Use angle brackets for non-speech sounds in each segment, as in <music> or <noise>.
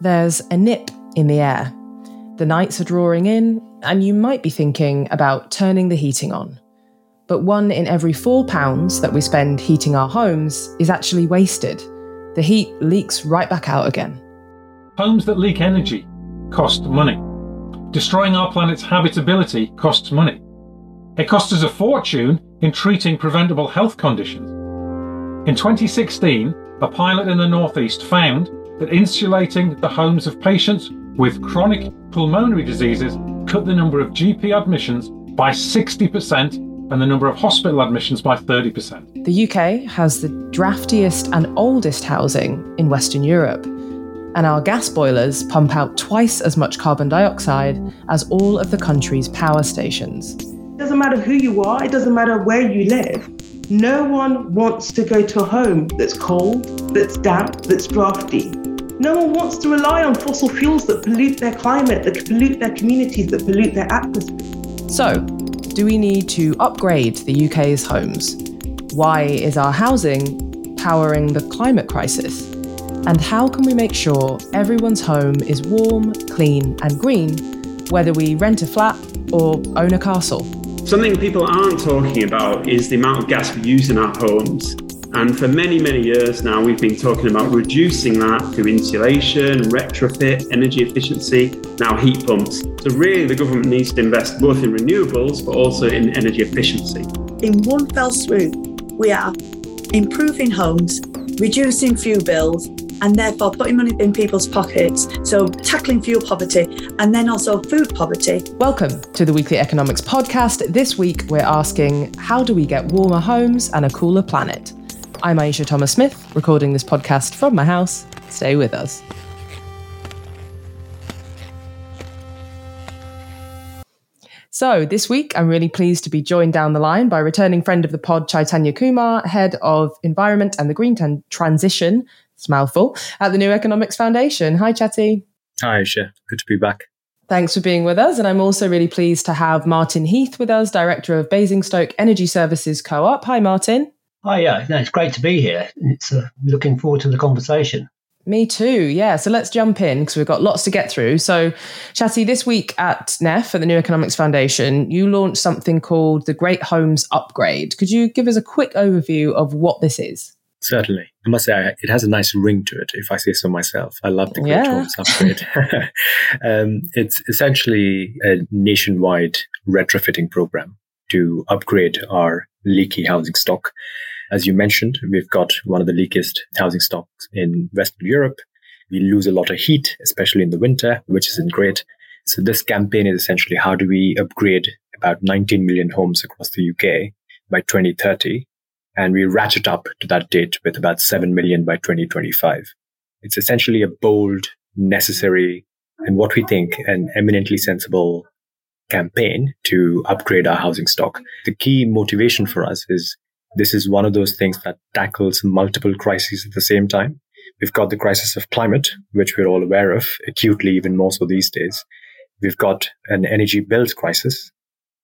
There's a nip in the air. The nights are drawing in, and you might be thinking about turning the heating on. But one in every four pounds that we spend heating our homes is actually wasted. The heat leaks right back out again. Homes that leak energy cost money. Destroying our planet's habitability costs money. It costs us a fortune in treating preventable health conditions. In 2016, a pilot in the Northeast found that insulating the homes of patients with chronic pulmonary diseases cut the number of GP admissions by 60% and the number of hospital admissions by 30%. The UK has the draftiest and oldest housing in Western Europe, and our gas boilers pump out twice as much carbon dioxide as all of the country's power stations. It doesn't matter who you are, it doesn't matter where you live. No one wants to go to a home that's cold, that's damp, that's drafty. No one wants to rely on fossil fuels that pollute their climate, that pollute their communities, that pollute their atmosphere. So, do we need to upgrade the UK's homes? Why is our housing powering the climate crisis? And how can we make sure everyone's home is warm, clean, and green, whether we rent a flat or own a castle? Something people aren't talking about is the amount of gas we use in our homes. And for many, many years now, we've been talking about reducing that through insulation, retrofit, energy efficiency, now heat pumps. So, really, the government needs to invest both in renewables but also in energy efficiency. In one fell swoop, we are improving homes, reducing fuel bills, and therefore putting money in people's pockets. So, tackling fuel poverty and then also food poverty. Welcome to the Weekly Economics Podcast. This week, we're asking how do we get warmer homes and a cooler planet? I'm Aisha Thomas Smith, recording this podcast from my house. Stay with us. So, this week, I'm really pleased to be joined down the line by returning friend of the pod, Chaitanya Kumar, head of environment and the green transition it's mouthful, at the New Economics Foundation. Hi, Chatty. Hi, Aisha. Good to be back. Thanks for being with us. And I'm also really pleased to have Martin Heath with us, Director of Basingstoke Energy Services Co op. Hi, Martin. Hi, yeah. No, it's great to be here. It's uh, looking forward to the conversation. Me too. Yeah. So let's jump in because we've got lots to get through. So, Chatty, this week at NEF, at the New Economics Foundation, you launched something called the Great Homes Upgrade. Could you give us a quick overview of what this is? Certainly. I must say, I, it has a nice ring to it, if I say so myself. I love the Great yeah. Homes Upgrade. <laughs> um, it's essentially a nationwide retrofitting program to upgrade our leaky housing stock. As you mentioned, we've got one of the leakiest housing stocks in Western Europe. We lose a lot of heat, especially in the winter, which isn't great. So this campaign is essentially how do we upgrade about 19 million homes across the UK by 2030 and we ratchet up to that date with about 7 million by 2025. It's essentially a bold, necessary, and what we think an eminently sensible campaign to upgrade our housing stock. The key motivation for us is this is one of those things that tackles multiple crises at the same time. We've got the crisis of climate, which we're all aware of acutely, even more so these days. We've got an energy bills crisis,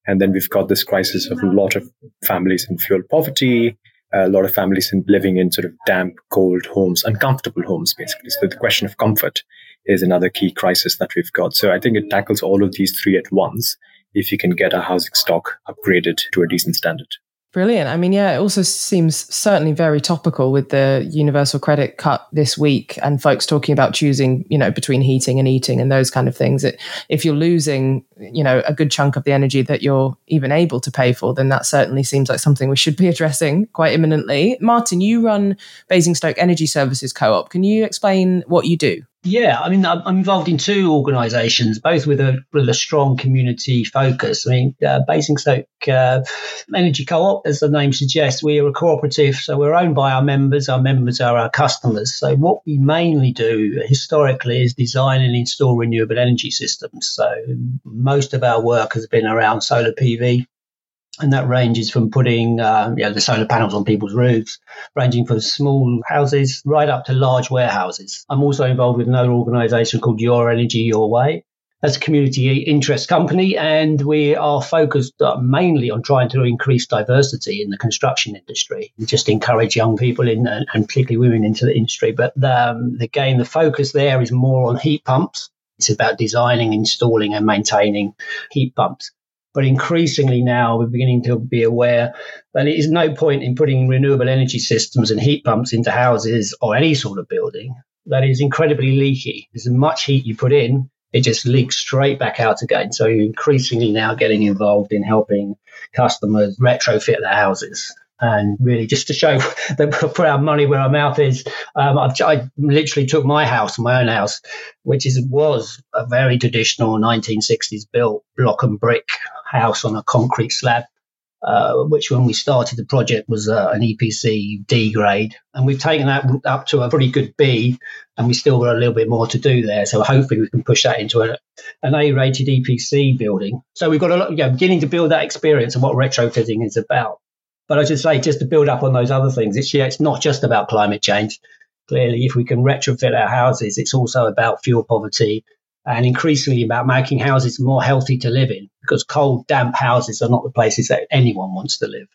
and then we've got this crisis of a lot of families in fuel poverty, a lot of families in living in sort of damp, cold homes, uncomfortable homes, basically. So the question of comfort is another key crisis that we've got. So I think it tackles all of these three at once if you can get our housing stock upgraded to a decent standard. Brilliant. I mean, yeah, it also seems certainly very topical with the universal credit cut this week and folks talking about choosing, you know, between heating and eating and those kind of things. It, if you're losing, you know, a good chunk of the energy that you're even able to pay for, then that certainly seems like something we should be <laughs> addressing quite imminently. Martin, you run Basingstoke Energy Services Co op. Can you explain what you do? Yeah, I mean, I'm involved in two organisations, both with a with a strong community focus. I mean, uh, Basingstoke uh, Energy Co-op, as the name suggests, we are a cooperative, so we're owned by our members. Our members are our customers. So what we mainly do historically is design and install renewable energy systems. So most of our work has been around solar PV, and that ranges from putting um, you know, the solar panels on people's roofs, ranging from small houses right up to large warehouses. I'm also involved with another organisation called Your Energy Your Way, as a community interest company, and we are focused uh, mainly on trying to increase diversity in the construction industry and just encourage young people in, and particularly women into the industry. But the, um, again, the focus there is more on heat pumps. It's about designing, installing, and maintaining heat pumps. But increasingly now, we're beginning to be aware that it is no point in putting renewable energy systems and heat pumps into houses or any sort of building that is incredibly leaky. As much heat you put in, it just leaks straight back out again. So you're increasingly now getting involved in helping customers retrofit their houses. And really, just to show <laughs> that we <laughs> put our money where our mouth is, um, i literally took my house, my own house, which is was a very traditional 1960s built block and brick house on a concrete slab, uh, which when we started the project was uh, an EPC D grade. And we've taken that up to a pretty good B, and we still got a little bit more to do there. So hopefully we can push that into a, an A rated EPC building. So we've got a lot, you know, beginning to build that experience of what retrofitting is about. But I should say, just to build up on those other things, it's, yeah, it's not just about climate change. Clearly, if we can retrofit our houses, it's also about fuel poverty and increasingly about making houses more healthy to live in because cold, damp houses are not the places that anyone wants to live.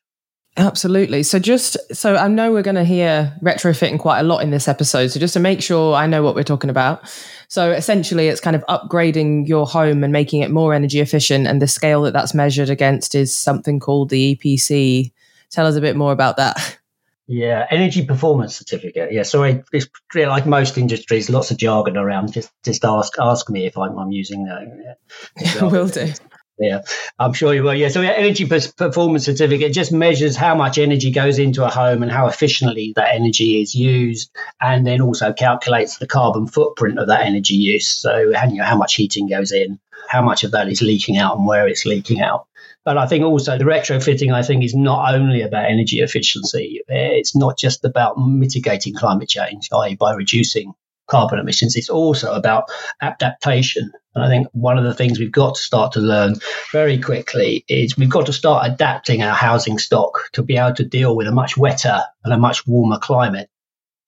Absolutely. So, just so I know we're going to hear retrofitting quite a lot in this episode. So, just to make sure I know what we're talking about. So, essentially, it's kind of upgrading your home and making it more energy efficient. And the scale that that's measured against is something called the EPC. Tell us a bit more about that. <laughs> Yeah, energy performance certificate. Yeah, sorry, it's like most industries, lots of jargon around. Just just ask ask me if I'm, I'm using that. <laughs> Yeah, will do. Yeah, I'm sure you will. Yeah, so yeah, energy performance certificate just measures how much energy goes into a home and how efficiently that energy is used, and then also calculates the carbon footprint of that energy use. So, you know, how much heating goes in, how much of that is leaking out, and where it's leaking out. But I think also the retrofitting, I think, is not only about energy efficiency. It's not just about mitigating climate change, i.e., by reducing carbon emissions. It's also about adaptation. And I think one of the things we've got to start to learn very quickly is we've got to start adapting our housing stock to be able to deal with a much wetter and a much warmer climate.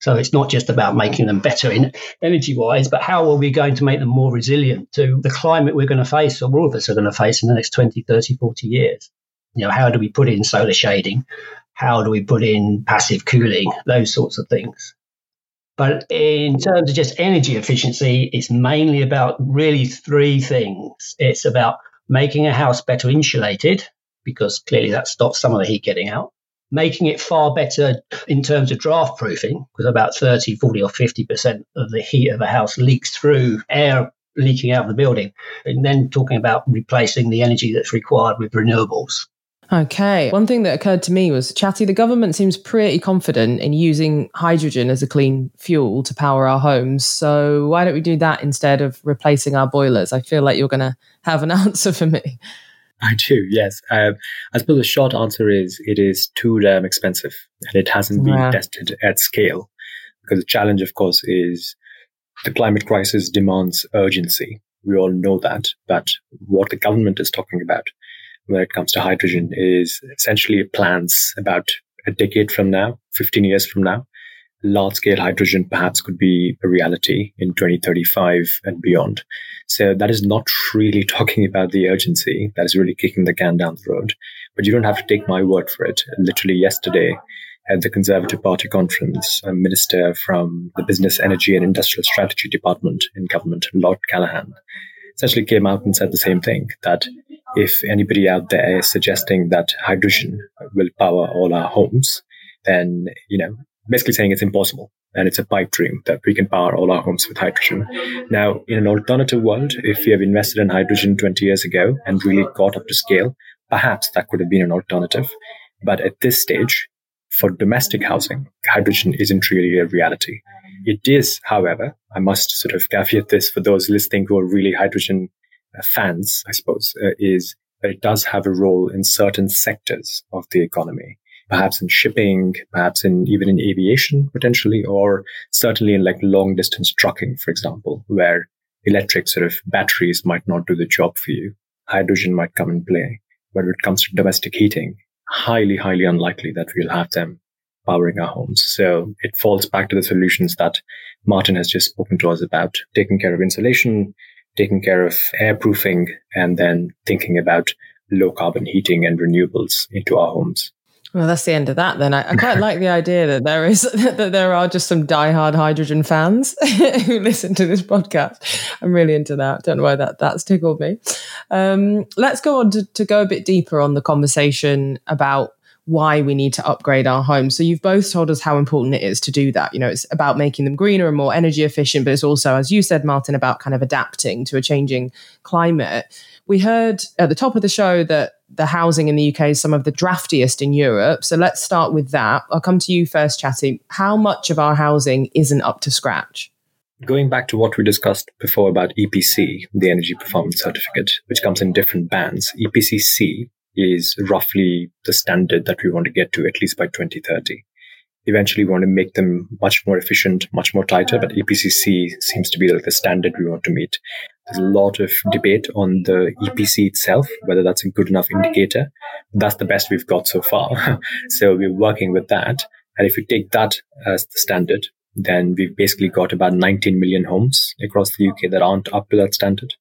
So it's not just about making them better in energy wise, but how are we going to make them more resilient to the climate we're going to face, or all of us are going to face in the next 20, 30, 40 years? You know, how do we put in solar shading? How do we put in passive cooling? Those sorts of things. But in terms of just energy efficiency, it's mainly about really three things. It's about making a house better insulated, because clearly that stops some of the heat getting out making it far better in terms of draft proofing, because about 30, 40, or 50% of the heat of a house leaks through air leaking out of the building. And then talking about replacing the energy that's required with renewables. Okay. One thing that occurred to me was Chatty, the government seems pretty confident in using hydrogen as a clean fuel to power our homes. So why don't we do that instead of replacing our boilers? I feel like you're going to have an <laughs> answer for me. <laughs> I do, yes. Um, I suppose the short answer is it is too damn expensive and it hasn't been yeah. tested at scale. Because the challenge, of course, is the climate crisis demands urgency. We all know that. But what the government is talking about when it comes to hydrogen is essentially plans about a decade from now, 15 years from now, large scale hydrogen perhaps could be a reality in 2035 and beyond. So that is not really <laughs> talking about the urgency. That is really kicking the can down the road. But you don't have to take my word for it. Literally yesterday at the Conservative Party conference, a minister from the Business, Energy and Industrial Strategy Department in government, Lord Callanan, essentially came out and said the same thing that if anybody out there is suggesting that hydrogen will power all our homes, then, you know, basically saying it's impossible and it's a pipe dream that we can power all our homes with hydrogen. Now, in an alternative world, if we have invested in hydrogen 20 years ago and really got up to scale, perhaps that could have been an alternative. But at this stage, for domestic housing, hydrogen isn't really a reality. It is, however, I must sort of caveat this for those listening who are really hydrogen uh, fans, I suppose, uh, is that it does have a role in certain sectors of the economy perhaps in shipping, perhaps in even in aviation potentially, or certainly in like long distance trucking, for example, where electric sort of batteries might not do the job for you. Hydrogen might come in play. But when it comes to domestic heating, highly, highly unlikely that we'll have them powering our homes. So it falls back to the solutions that Martin has just spoken to us about, taking care of insulation, taking care of airproofing, and then thinking about low carbon heating and renewables into our homes. Well, that's the end of that. Then I, I quite like the idea that there is <laughs> that there are just some diehard hydrogen fans <laughs> who listen to this podcast. I'm really into that. Don't know why that that's tickled me. Um, let's go on to, to go a bit deeper on the conversation about why we need to upgrade our homes. So you've both told us how important it is to do that. You know, it's about making them greener and more energy efficient, but it's also, as you said, Martin, about kind of adapting to a changing climate. We heard at the top of the show that the housing in the UK is some of the draftiest in Europe. So let's start with that. I'll come to you first, Chatty. How much of our housing isn't up to scratch? Going back to what we discussed before about EPC, the Energy Performance Certificate, which comes in different bands, EPC C is roughly the standard that we want to get to at least by 2030. Eventually, we want to make them much more efficient, much more tighter, but EPCC seems to be like the standard we want to meet. There's a lot of debate on the EPC itself, whether that's a good enough indicator. That's the best we've got so far. <laughs> so we're working with that. And if you take that as the standard, then we've basically got about 19 million homes across the UK that aren't up to that standard.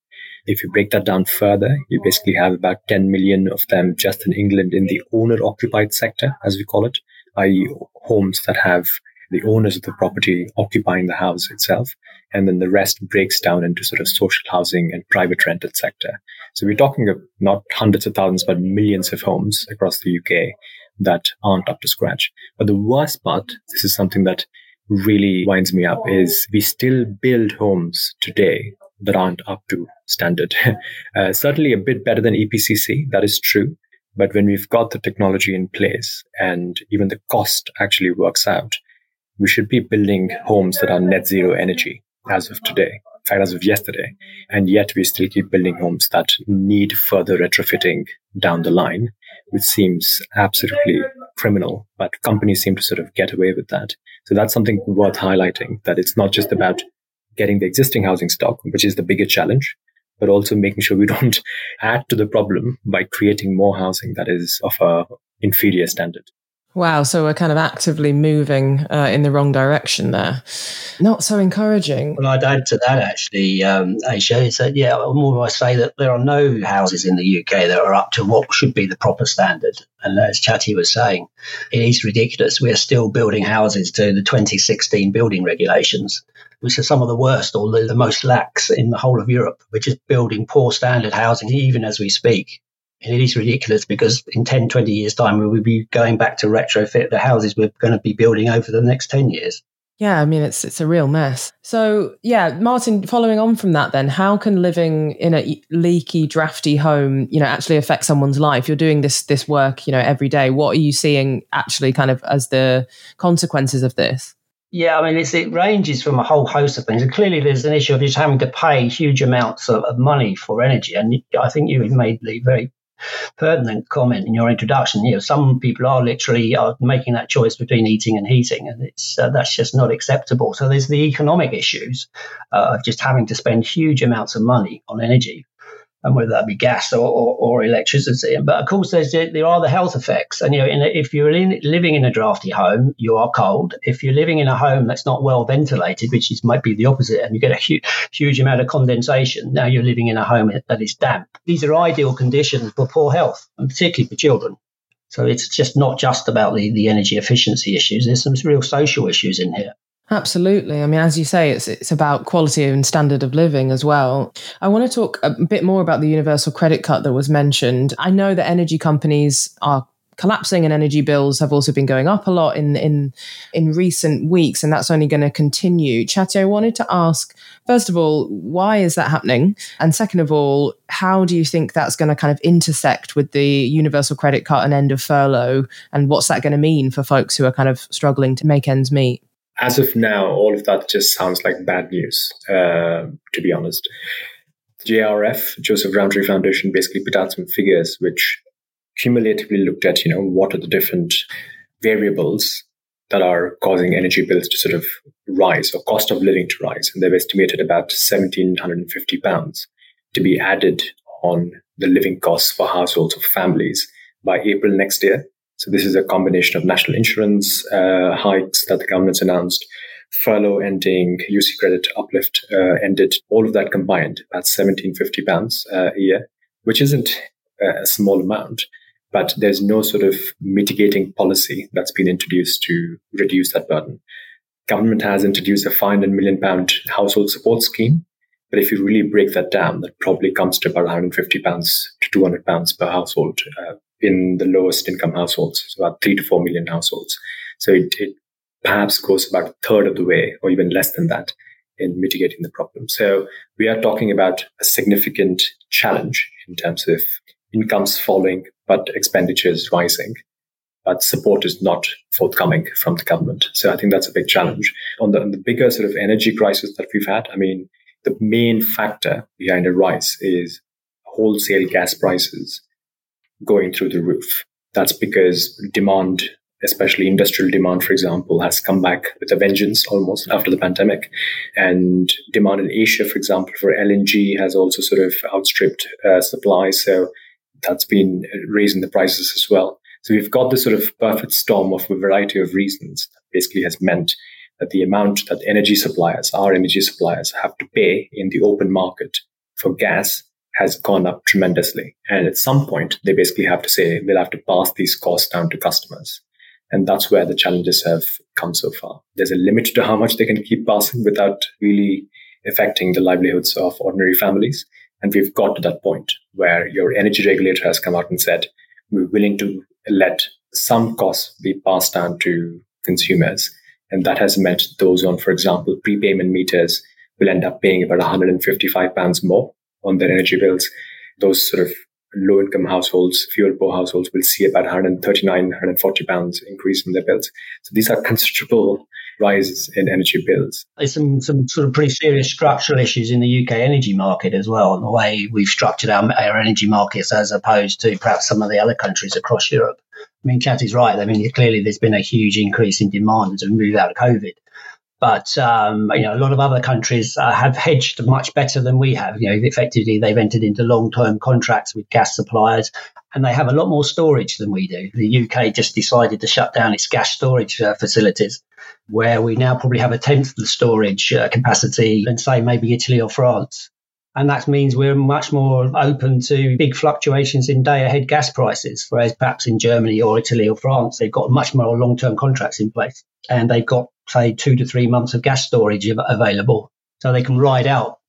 If you break that down further, you basically have about 10 million of them just in England in the owner occupied sector, as we call it, i.e., homes that have the owners of the property occupying the house itself. And then the rest breaks down into sort of social housing and private rented sector. So we're talking of not hundreds of thousands, but millions of homes across the UK that aren't up to scratch. But the worst part, this is something that really winds me up, is we still build homes today that aren't up to standard. <laughs> uh, certainly a bit better than EPCC, that is true. But when we've got the technology in place and even the cost actually works out, we should be building homes that are net zero energy as of today, in fact, as of yesterday. And yet we still keep building homes that need further retrofitting down the line, which seems absolutely criminal, but companies seem to sort of get away with that. So that's something worth highlighting that it's not just about getting the existing housing stock, which is the bigger challenge, but also making sure we <laughs> don't add to the problem by creating more housing that is of a inferior standard. Wow, so we're kind of actively moving uh, in the wrong direction there. Not so encouraging. Well, I'd add to that actually, um, Aisha, is that, yeah, more I say that there are no houses in the UK that are up to what should be the proper standard. And as Chatty was saying, it is ridiculous. We're still building houses to the 2016 building regulations which are some of the worst or the, the most lax in the whole of Europe. We're just building poor standard housing even as we speak. It is ridiculous because in 10, 20 years' time, we will be going back to retrofit the houses we're going to be building over the next 10 years. Yeah, I mean it's it's a real mess. So yeah, Martin, following on from that, then how can living in a leaky, drafty home, you know, actually affect someone's life? You're doing this this work, you know, every day. What are you seeing actually, kind of as the consequences of this? Yeah, I mean, it ranges from a whole host of things. And clearly, there's an issue of just having to pay huge amounts of, of money for energy. And I think you made the very pertinent comment in your introduction. You know, some people are literally are making that choice between eating and heating, and it's uh, that's just not acceptable. So there's the economic issues uh, of just having to spend huge amounts of money on energy and whether that be gas or, or, or, electricity. But of course, there's there are the health effects. And you know, a, if you're in, living in a drafty home, you are cold. If you're living in a home that's not well ventilated, which is might be the opposite, and you get a huge huge amount of condensation, now you're living in a home that is damp. These are ideal conditions for poor health, and particularly for children. So it's just not just about the, the energy efficiency issues. There's some real social issues in here. Absolutely. I mean, as you say, it's it's about quality and standard of living as well. I want to talk a bit more about the universal credit cut that was mentioned. I know that energy companies are collapsing and energy bills have also been going up a lot in in in recent weeks and that's only going to continue. Chatty, I wanted to ask first of all, why is that happening? And second of all, how do you think that's going to kind of intersect with the universal credit cut and end of furlough and what's that going to mean for folks who are kind of struggling to make ends meet? As of now, all of that just sounds like bad news, uh, to be honest. JRF, Joseph Rowntree Foundation, basically put out some figures which cumulatively looked at, you know, what are the different variables that are causing energy bills to sort of rise or cost of living to rise. And they've estimated about 1,750 pounds to be added on the living costs for households or families by April next year. So this is a combination of national insurance uh, hikes that the government's announced, furlough ending, UC credit uplift uh, ended, all of that combined, that's 1750 pounds uh, a year, which isn't a small amount, but there's no sort of mitigating policy that's been introduced to reduce that burden. Government has introduced a 500 million pound household support scheme. But if you really break that down, that probably comes to about 150 pounds to 200 pounds per household uh, in the lowest income households, so about three to four million households. So it, it perhaps goes about a third of the way or even less than that in mitigating the problem. So we are talking about a significant challenge in terms of incomes falling, but expenditures rising. But support is not forthcoming from the government. So I think that's a big challenge. On the, on the bigger sort of energy crisis that we've had, I mean, the main factor behind a rise is wholesale gas prices going through the roof. That's because demand especially industrial demand, for example, has come back with a vengeance almost after the pandemic. And demand in Asia, for example, for LNG has also sort of outstripped uh, supply. So that's been raising the prices as well. So we've got this sort of perfect storm of a variety of reasons that basically has meant that the amount that energy suppliers, our energy suppliers, have to pay in the open market for gas has gone up tremendously. And at some point, they basically have to say they'll have to pass these costs down to customers. And that's where the challenges have come so far. There's a limit to how much they can keep passing without really affecting the livelihoods of ordinary families. And we've got to that point where your energy regulator has come out and said, we're willing to let some costs be passed down to consumers. And that has meant those on, for example, prepayment meters will end up paying about 155 pounds more on their energy bills. Those sort of low income households, fuel poor households will see about 139, 140 pounds increase in their bills. So these are considerable rises in energy bills. There's some, some sort of pretty serious structural issues in the UK energy market as well, and the way we've structured our, our energy markets as opposed to perhaps some of the other countries across Europe. I mean, Chatty's right. I mean, clearly there's been a huge increase in demand as we move out of COVID. But um, you know, a lot of other countries uh, have hedged much better than we have. You know, effectively, they've entered into long-term contracts with gas suppliers, and they have a lot more storage than we do. The UK just decided to shut down its gas storage uh, facilities, where we now probably have a tenth of the storage uh, capacity than, say, maybe Italy or France. And that means we're much more open to big fluctuations in day ahead gas prices, whereas perhaps in Germany or Italy or France, they've got much more long term contracts in place and they've got, say, two to three months of gas storage available. So they can ride out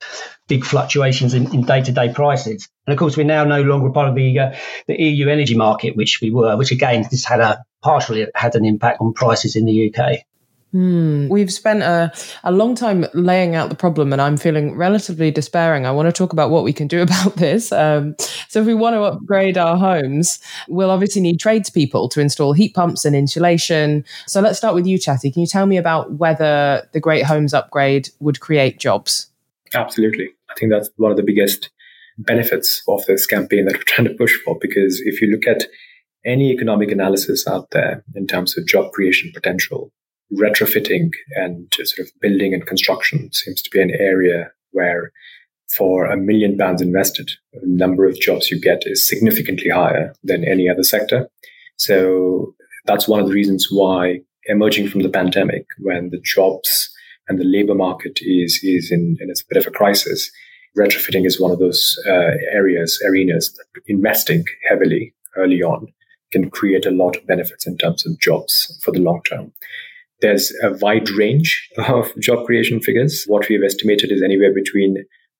big fluctuations in day to day prices. And of course, we're now no longer part of the, uh, the EU energy market, which we were, which again, this had a partially had an impact on prices in the UK. Hmm. We've spent a, a long time laying out the problem, and I'm feeling relatively despairing. I want to talk about what we can do <laughs> about this. Um, so, if we want to upgrade our homes, we'll obviously need tradespeople to install heat pumps and insulation. So, let's start with you, Chatty. Can you tell me about whether the Great Homes Upgrade would create jobs? Absolutely. I think that's one of the biggest benefits of this campaign that we're <laughs> trying to push for, because if you look at any economic analysis out there in terms of job creation potential, retrofitting and sort of building and construction seems to be an area where for a million pounds invested, the number of jobs you get is significantly higher than any other sector. So that's one of the reasons why emerging from the pandemic, when the jobs and the labor market is, is in, in a bit of a crisis, retrofitting is one of those uh, areas, arenas that investing heavily early on can create a lot of benefits in terms of jobs for the long term. There's a wide range of job creation figures. What we have estimated is anywhere between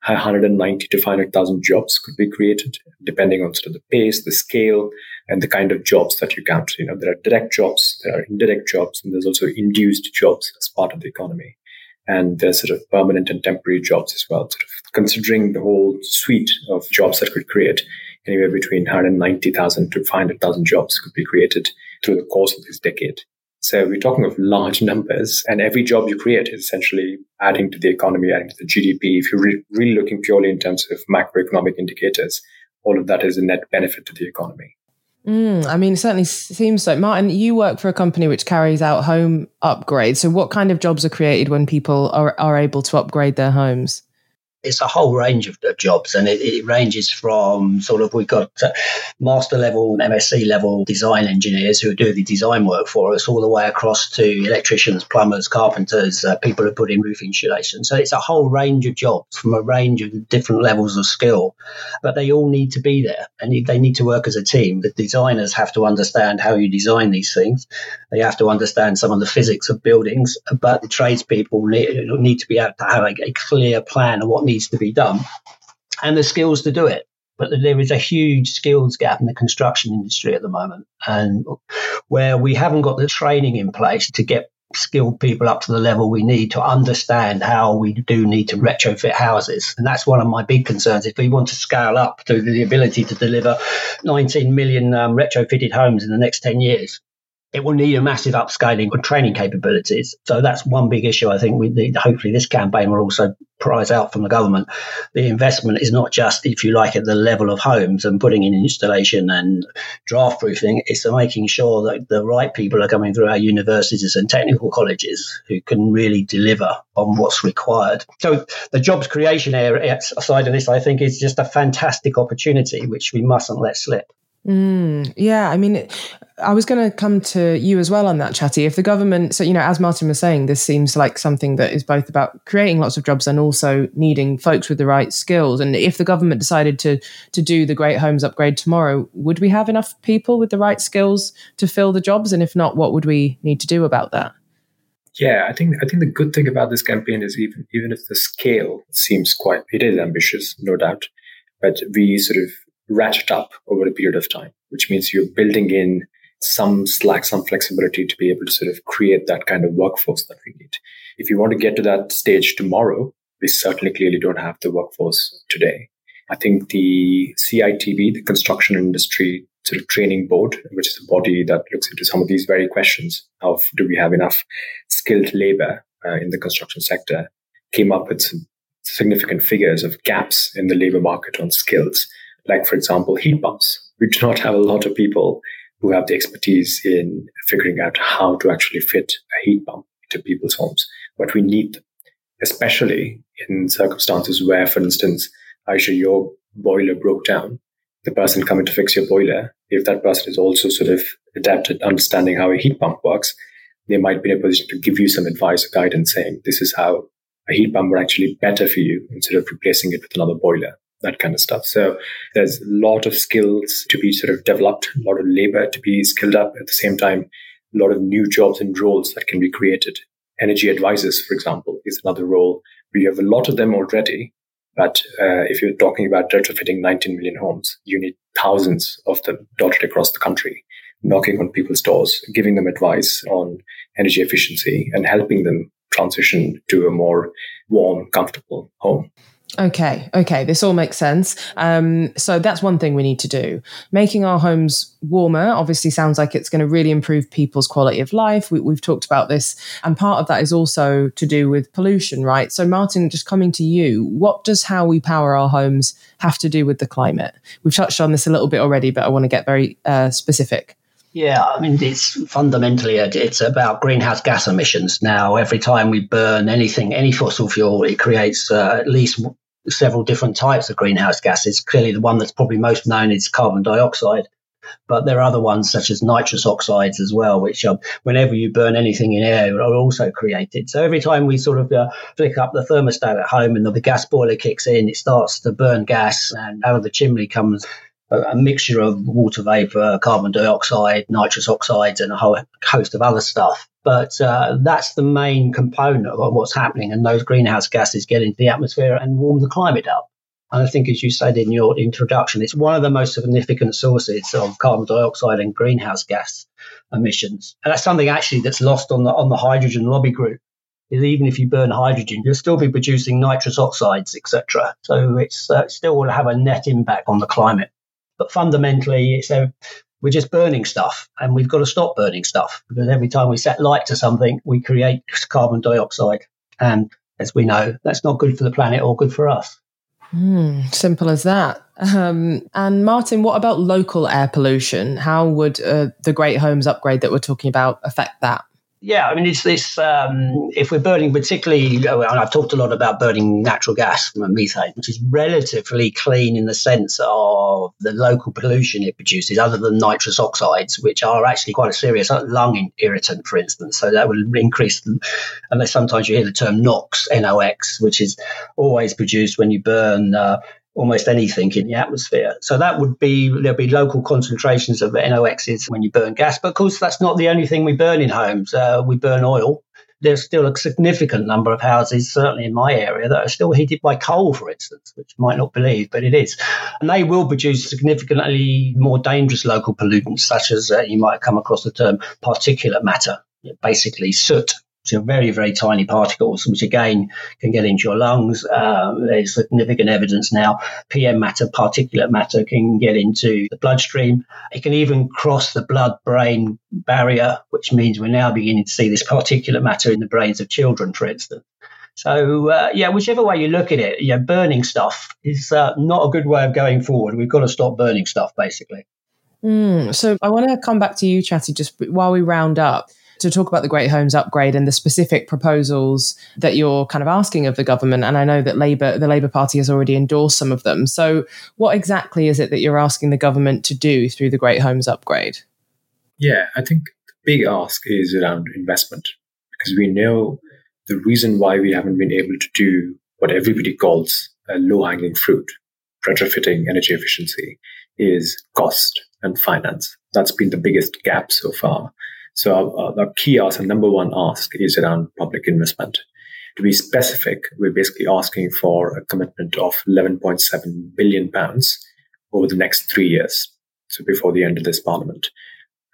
190 to 500,000 jobs could be created, depending on sort of the pace, the scale, and the kind of jobs that you count. You know, there are direct jobs, there are indirect jobs, and there's also induced jobs as part of the economy. And there's sort of permanent and temporary jobs as well. Sort of considering the whole suite of jobs that could create anywhere between 190,000 to 500,000 jobs could be created through the course of this decade. So we're talking of large <laughs> numbers, and every job you create is essentially adding to the economy, adding to the GDP. If you're re- really looking purely in terms of macroeconomic indicators, all of that is a net benefit to the economy. Mm, I mean, it certainly seems so. Martin, you work for a company which carries out home upgrades. So, what kind of jobs are created when people are, are able to upgrade their homes? It's a whole range of, jobs and it, it, ranges from sort of we've got uh, master level msc level design engineers who do the design work for us all the way across to electricians plumbers carpenters uh, people who put in roof insulation. So it's a whole range of jobs from a range of different levels of skill but they all need to be there and they need to work as a team. The designers have to understand how you design these things. They have to understand some of the physics of buildings but the tradespeople need, need to be able to have a, a clear plan of what needs to be done and the skills to do it. But there is a huge skills gap in the construction industry at the moment, and where we haven't got the training in place to get skilled people up to the level we need to understand how we do need to retrofit houses. And that's one of my big concerns. If we want to scale up to the ability to deliver 19 million um, retrofitted homes in the next 10 years, it will need a massive upscaling of training capabilities. So that's one big issue. I think we, need, hopefully this campaign will also prize out from the government. The investment is not just, if you like, at the level of homes and putting in installation and draft proofing. It's making sure that the right people are coming through our universities and technical colleges who can really deliver on what's required. So the jobs creation area side of this, I think, is just a fantastic opportunity which we mustn't let slip. Mm, yeah, I mean, I was going to come to you as well on that, Chatty. If the government, so, you know, as Martin was saying, this seems like something that is both about creating lots of jobs and also needing folks with the right skills. And if the government decided to to do the Great Homes Upgrade tomorrow, would we have enough people with the right skills to fill the jobs? And if not, what would we need to do about that? Yeah, I think I think the good thing about this campaign is even even if the scale seems quite it is ambitious, no doubt, but we sort of ratchet up over a period of time, which means you're building in some slack, some flexibility to be able to sort of create that kind of workforce that we need. If you want to get to that stage tomorrow, we certainly clearly don't have the workforce today. I think the CITB, the Construction Industry sort of Training Board, which is a body that looks into some of these very questions of do we have enough skilled labor uh, in the construction sector, came up with some significant figures of gaps in the labor market on skills like, for example, heat pumps. We do not have a lot of people who have the expertise in figuring out how to actually fit a heat pump into people's homes, but we need them, especially in circumstances where, for instance, Aisha, your boiler broke down. The person coming to fix your boiler, if that person is also sort of adapted, understanding how a heat pump works, they might be in a position to give you some advice or guidance saying this is how a heat pump would actually be better for you instead of replacing it with another boiler that kind of stuff. So there's a lot of skills to be sort of developed, a lot of labor to be skilled up at the same time, a lot of new jobs and roles that can be created. Energy advisors, for example, is another role. We have a lot of them already. But uh, if you're talking about retrofitting 19 million homes, you need thousands of them dotted across the country, knocking on people's doors, giving them advice on energy efficiency and helping them transition to a more warm, comfortable home. Okay, okay, this all makes sense. Um, so that's one thing we need to do. Making our homes warmer obviously sounds like it's going to really improve people's quality of life. We, have talked about this, and part of that is also to do with pollution, right? So, Martin, just coming to you, what does how we power our homes have to do with the climate? We've touched on this a little bit already, but I want to get very uh, specific. Yeah, I mean, it's fundamentally it's about greenhouse gas emissions. Now, every time we burn anything, any fossil fuel, it creates uh, at least several different types of greenhouse gases. Clearly, the one that's probably most known is carbon dioxide, but there are other ones such as nitrous oxides as well, which whenever you burn anything in air are also created. So every time we sort of uh, flick up the thermostat at home and the gas boiler kicks in, it starts to burn gas, and out of the chimney comes a, mixture of water vapor, carbon dioxide, nitrous oxides, and a whole host of other stuff. But uh, that's the main component of what's happening, and those greenhouse gases get into the atmosphere and warm the climate up. And I think, as you said in your introduction, it's one of the most significant sources of carbon dioxide and greenhouse gas emissions. And that's something actually that's lost on the on the hydrogen lobby group. Is even if you burn hydrogen, you'll still be producing nitrous oxides, etc. So it's uh, still will have a net impact on the climate. But fundamentally, it's a, we're just burning stuff and we've got to stop burning stuff because every time we set light to something, we create carbon dioxide. And as we know, that's not good for the planet or good for us. Mm, simple as that. Um, and Martin, what about local air pollution? How would uh, the Great Homes upgrade that we're talking about affect that? Yeah, I mean, it's this. Um, if we're burning, particularly, and I've talked a lot about burning natural gas and methane, which is relatively clean in the sense of the local pollution it produces, other than nitrous oxides, which are actually quite a serious lung irritant, for instance. So that will increase, unless sometimes you hear the term NOx, NOx, which is always produced when you burn. Uh, almost anything in the atmosphere. So that would be there'll be local concentrations of NOxes when you burn gas. But of course, that's not the only thing we burn in homes. Uh, we burn oil. There's still a significant number of houses, certainly in my area, that are still heated by coal, for instance, which you might not believe, but it is. And they will produce significantly more dangerous local pollutants, such as uh, you might come across the term particulate matter, basically soot so very, very tiny particles, which again can get into your lungs. Um, there's significant evidence now. PM matter, particulate matter, can get into the bloodstream. It can even cross the blood-brain barrier, which means we're now beginning to see this particulate matter in the brains of children, for instance. So uh, yeah, whichever way you look at it, yeah, burning stuff is uh, not a good way of going forward. We've got to stop burning stuff, basically. Mm, so I want to come back to you, Chatty, just while we round up to talk about the Great Homes Upgrade and the specific proposals that you're kind of asking of the government. And I know that Labour, the Labour Party, has already endorsed some of them. So, what exactly is it that you're asking the government to do through the Great Homes Upgrade? Yeah, I think the big ask is around investment because we know the reason why we haven't been able to do what everybody calls a low hanging fruit, retrofitting energy efficiency, is cost and finance. That's been the biggest gap so far. So the key ask and number one ask is around public investment. To be specific, we're basically asking for a commitment of 11.7 billion pounds over the next three years. So before the end of this parliament,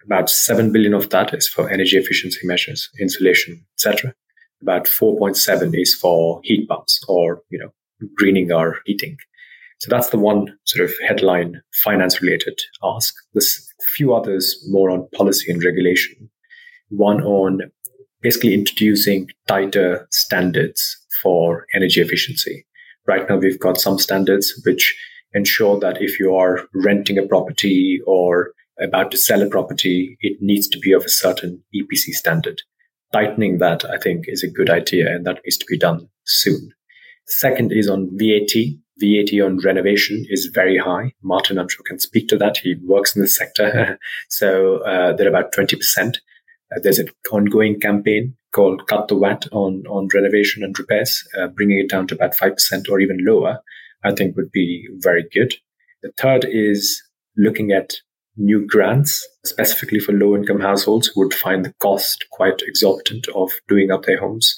about 7 billion of that is for energy efficiency measures, insulation, etc. About 4.7 is for heat pumps or, you know, greening our heating. So that's the one sort of headline finance related ask. There's a few others more on policy and regulation. One on basically introducing tighter standards for energy efficiency. Right now, we've got some standards which ensure that if you are renting a property or about to sell a property, it needs to be of a certain EPC standard. Tightening that, I think, is a good idea, and that needs to be done soon. Second is on VAT. VAT on renovation is very high. Martin, I'm sure, can speak to that. He works in the sector. <laughs> so uh, they're about 20%. Uh, there's an ongoing campaign called Cut the VAT on, on renovation and repairs, uh, bringing it down to about 5% or even lower, I think would be very good. The third is looking at new grants, specifically for low income households who would find the cost quite exorbitant of doing up their homes.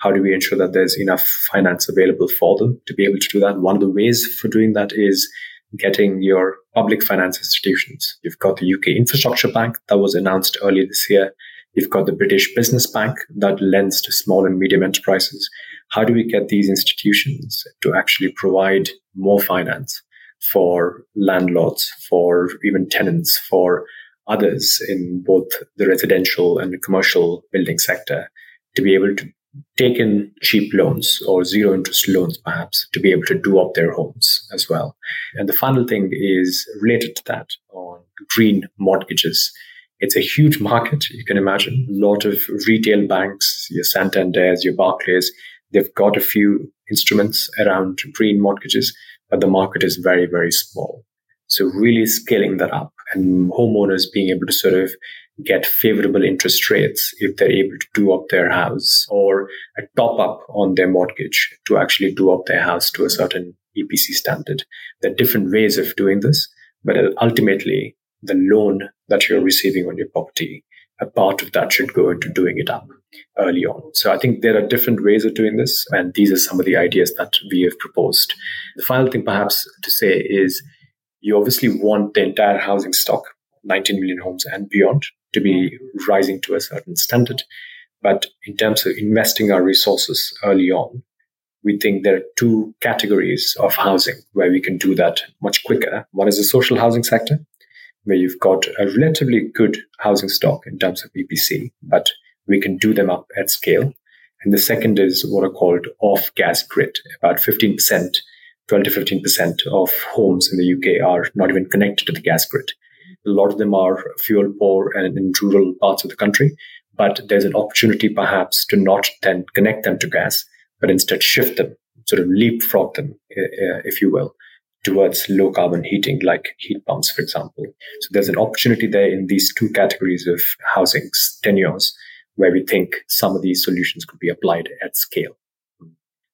How do we ensure that there's enough finance available for them to be able to do that? One of the ways for doing that is getting your public finance institutions. You've got the UK Infrastructure Bank that was announced earlier this year. You've got the British Business Bank that lends to small and medium enterprises. How do we get these institutions to actually provide more finance for landlords, for even tenants, for others in both the residential and commercial building sector to be able to take in cheap loans or zero interest loans, perhaps, to be able to do up their homes as well. And the final thing is related to that on green mortgages. It's a huge market, you can imagine. A lot of retail banks, your Santanders, your Barclays, they've got a few instruments around green mortgages, but the market is very, very small. So really scaling that up and homeowners being able to sort of get favorable interest rates if they're able to do up their house or a top up on their mortgage to actually do up their house to a certain EPC standard. There are different ways of doing this, but ultimately the loan that you're receiving on your property, a part of that should go into doing it up early on. So I think there are different ways of doing this, and these are some of the ideas that we have proposed. The final thing perhaps to say is you obviously want the entire housing stock, 19 million homes and beyond, to be rising to a certain standard. But in terms of investing our resources early on, we think there are two categories of housing where we can do that much quicker. One is the social housing sector, where you've got a relatively good housing stock in terms of EPC, but we can do them up at scale. And the second is what are called off gas grid. About 15%, 12 to 15% of homes in the UK are not even connected to the gas grid. A lot of them are fuel poor and in rural parts of the country, but there's an opportunity perhaps to not then connect them to gas, but instead shift them, sort of leapfrog them, if you will, towards low carbon heating, like heat pumps, for example. So there's an opportunity there in these two categories of housing tenures where we think some of these solutions could be applied at scale.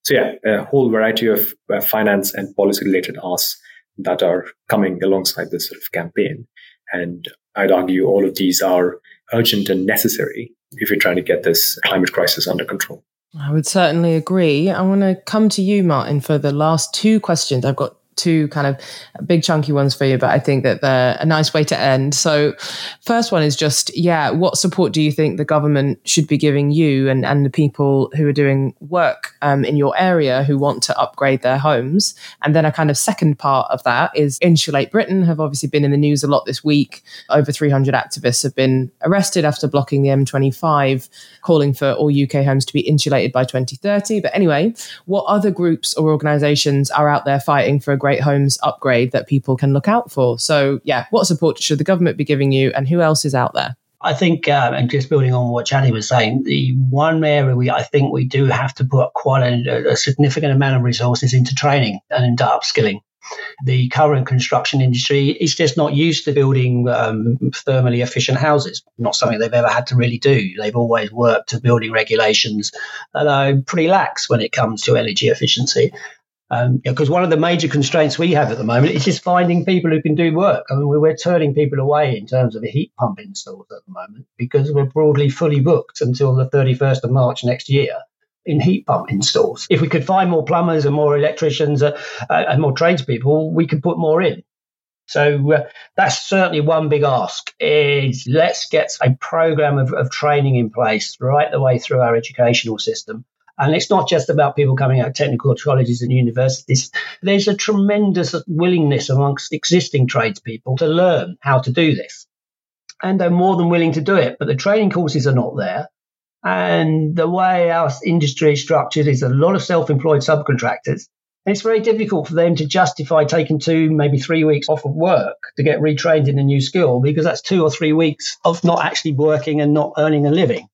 So yeah, a whole variety of uh, finance and policy related asks that are coming alongside this sort of campaign. And I'd argue all of these are urgent and necessary if you're trying to get this climate crisis under control. I would certainly agree. I want to come to you, Martin, for the last two questions. I've got two kind of big chunky ones for you, but I think that they're a nice way to end. So, first one is just, yeah, what support do you think the government should be giving you and, and the people who are doing work um, in your area who want to upgrade their homes? And then a kind of second part of that is Insulate Britain have obviously been in the news a lot this week. Over 300 activists have been arrested after blocking the M25, calling for all UK homes to be insulated by 2030. But anyway, what other groups or organizations are out there fighting for a great homes upgrade that people can look out for. So, yeah, what support should the government be giving you, and who else is out there? I think, uh, and just building on what Chaddy was saying, the one area we I think we do have to put quite a, a significant amount of resources into training and into upskilling. The current construction industry is just not used to building um, thermally efficient houses. Not something they've ever had to really do. They've always worked to building regulations that are pretty lax when it comes to energy efficiency. Because um, one of the major constraints we have at the moment is just finding people who can do work. I mean, we're, turning people away in terms of heat pump installs at the moment because we're broadly fully booked until the 31st of March next year in heat pump installs. If we could find more plumbers and more electricians uh, uh, and more tradespeople, we could put more in. So uh, that's certainly one big ask is let's get a program of, of training in place right the way through our educational system and it's not just about people coming out of technical colleges and universities. There's a tremendous willingness amongst existing tradespeople to learn how to do this. And they're more than willing to do it, but the training courses are not there. And the way our industry is structured is a lot of self employed subcontractors. And it's very difficult for them to justify taking two, maybe three weeks off of work to get retrained in a new skill because that's two or three weeks of not actually working and not earning a living.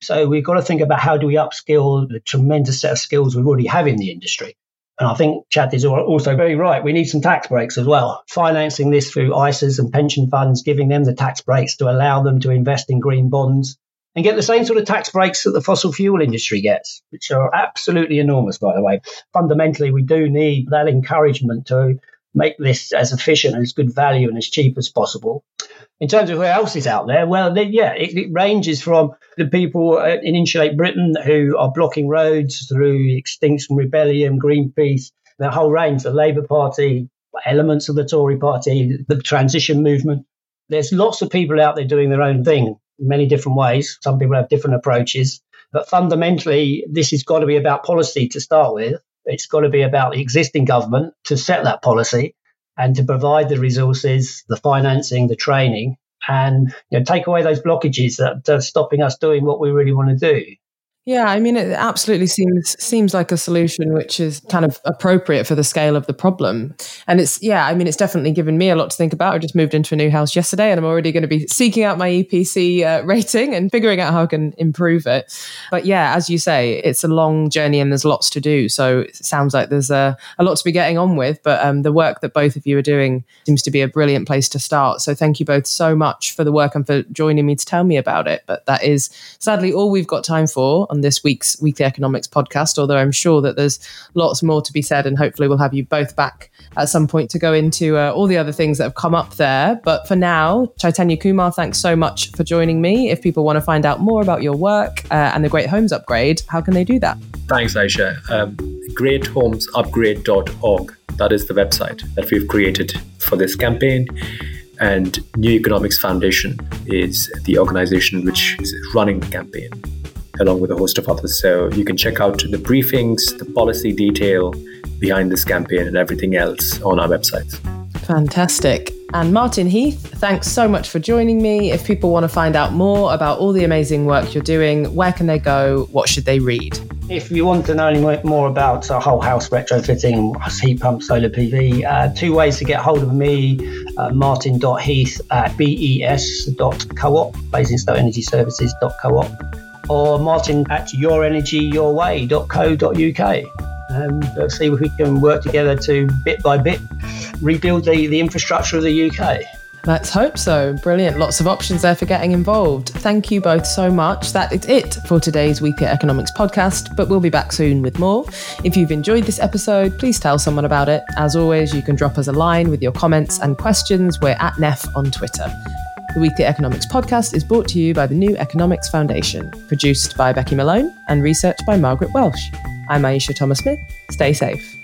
So we've got to think about how do we upskill the tremendous set of skills we already have in the industry. And I think Chad is also very right. We need some tax breaks as well. Financing this through ISAs and pension funds, giving them the tax breaks to allow them to invest in green bonds and get the same sort of tax breaks that the fossil fuel industry gets, which are absolutely enormous, by the way. Fundamentally, we do need that encouragement to make this as efficient and as good value and as cheap as possible. In terms of who else is out there, well, they, yeah, it, it, ranges from the people uh, in Insulate Britain who are blocking roads through Extinction Rebellion, Greenpeace, the whole range, the Labour Party, elements of the Tory Party, the transition movement. There's lots of people out there doing their own thing in many different ways. Some people have different approaches. But fundamentally, this has got to be about policy to start with. It's got to be about the existing government to set that policy and to provide the resources, the financing, the training, and you know, take away those blockages that are stopping us doing what we really want to do. Yeah, I mean, it absolutely seems seems like a solution which is kind of appropriate for the scale of the problem. And it's yeah, I mean, it's definitely given me a lot to think about. I just moved into a new house yesterday, and I'm already going to be seeking out my EPC uh, <laughs> rating and figuring out how I can improve it. But yeah, as you say, it's a long journey and there's lots to do. So it sounds like there's a, a lot to be getting on with. But um, the work that both of you are doing seems to be a brilliant place to start. So thank you both so much for the work and for joining me to tell me about it. But that is sadly all we've got time for on this week's Weekly Economics podcast, although I'm sure that there's lots more to be said, and hopefully we'll have you both back at some point to go into uh, all the other things that have come up there. But for now, Chaitanya Kumar, thanks so much for joining me. If people want to find out more about your work uh, and the Great Homes Upgrade, how can they do that? Thanks, Ayeisha. Um, greathomesupgrade.org. That is the website that we've created for this campaign. And New Economics Foundation is the organization which is running the campaign along with a host of others. So you can check out the briefings, the policy detail behind this campaign, and everything else on our website. Fantastic. And Martin Heath, thanks so much for joining me. If people want to find out more about all the amazing work you're doing, where can they go? What should they read? If you want to know any more about uh, whole house retrofitting, heat pump, solar PV, uh, two ways to get hold of me uh, martin.heath at bes.coop, Basingstoke Energy Services.coop, or martin at yourenergyyourway.co.uk. And let's see if we can work together to bit by bit rebuild the, the infrastructure of the UK. Let's hope so. Brilliant. Lots of options there for getting involved. Thank you both so much. That is it for today's Weekly Economics podcast, but we'll be back soon with more. If you've enjoyed this episode, please tell someone about it. As always, you can drop us a line with your comments and questions. We're at NEF on Twitter. The Weekly Economics podcast is brought to you by the New Economics Foundation, produced by Becky Malone and researched by Margaret Welsh. I'm Ayeisha Thomas Smith. Stay safe.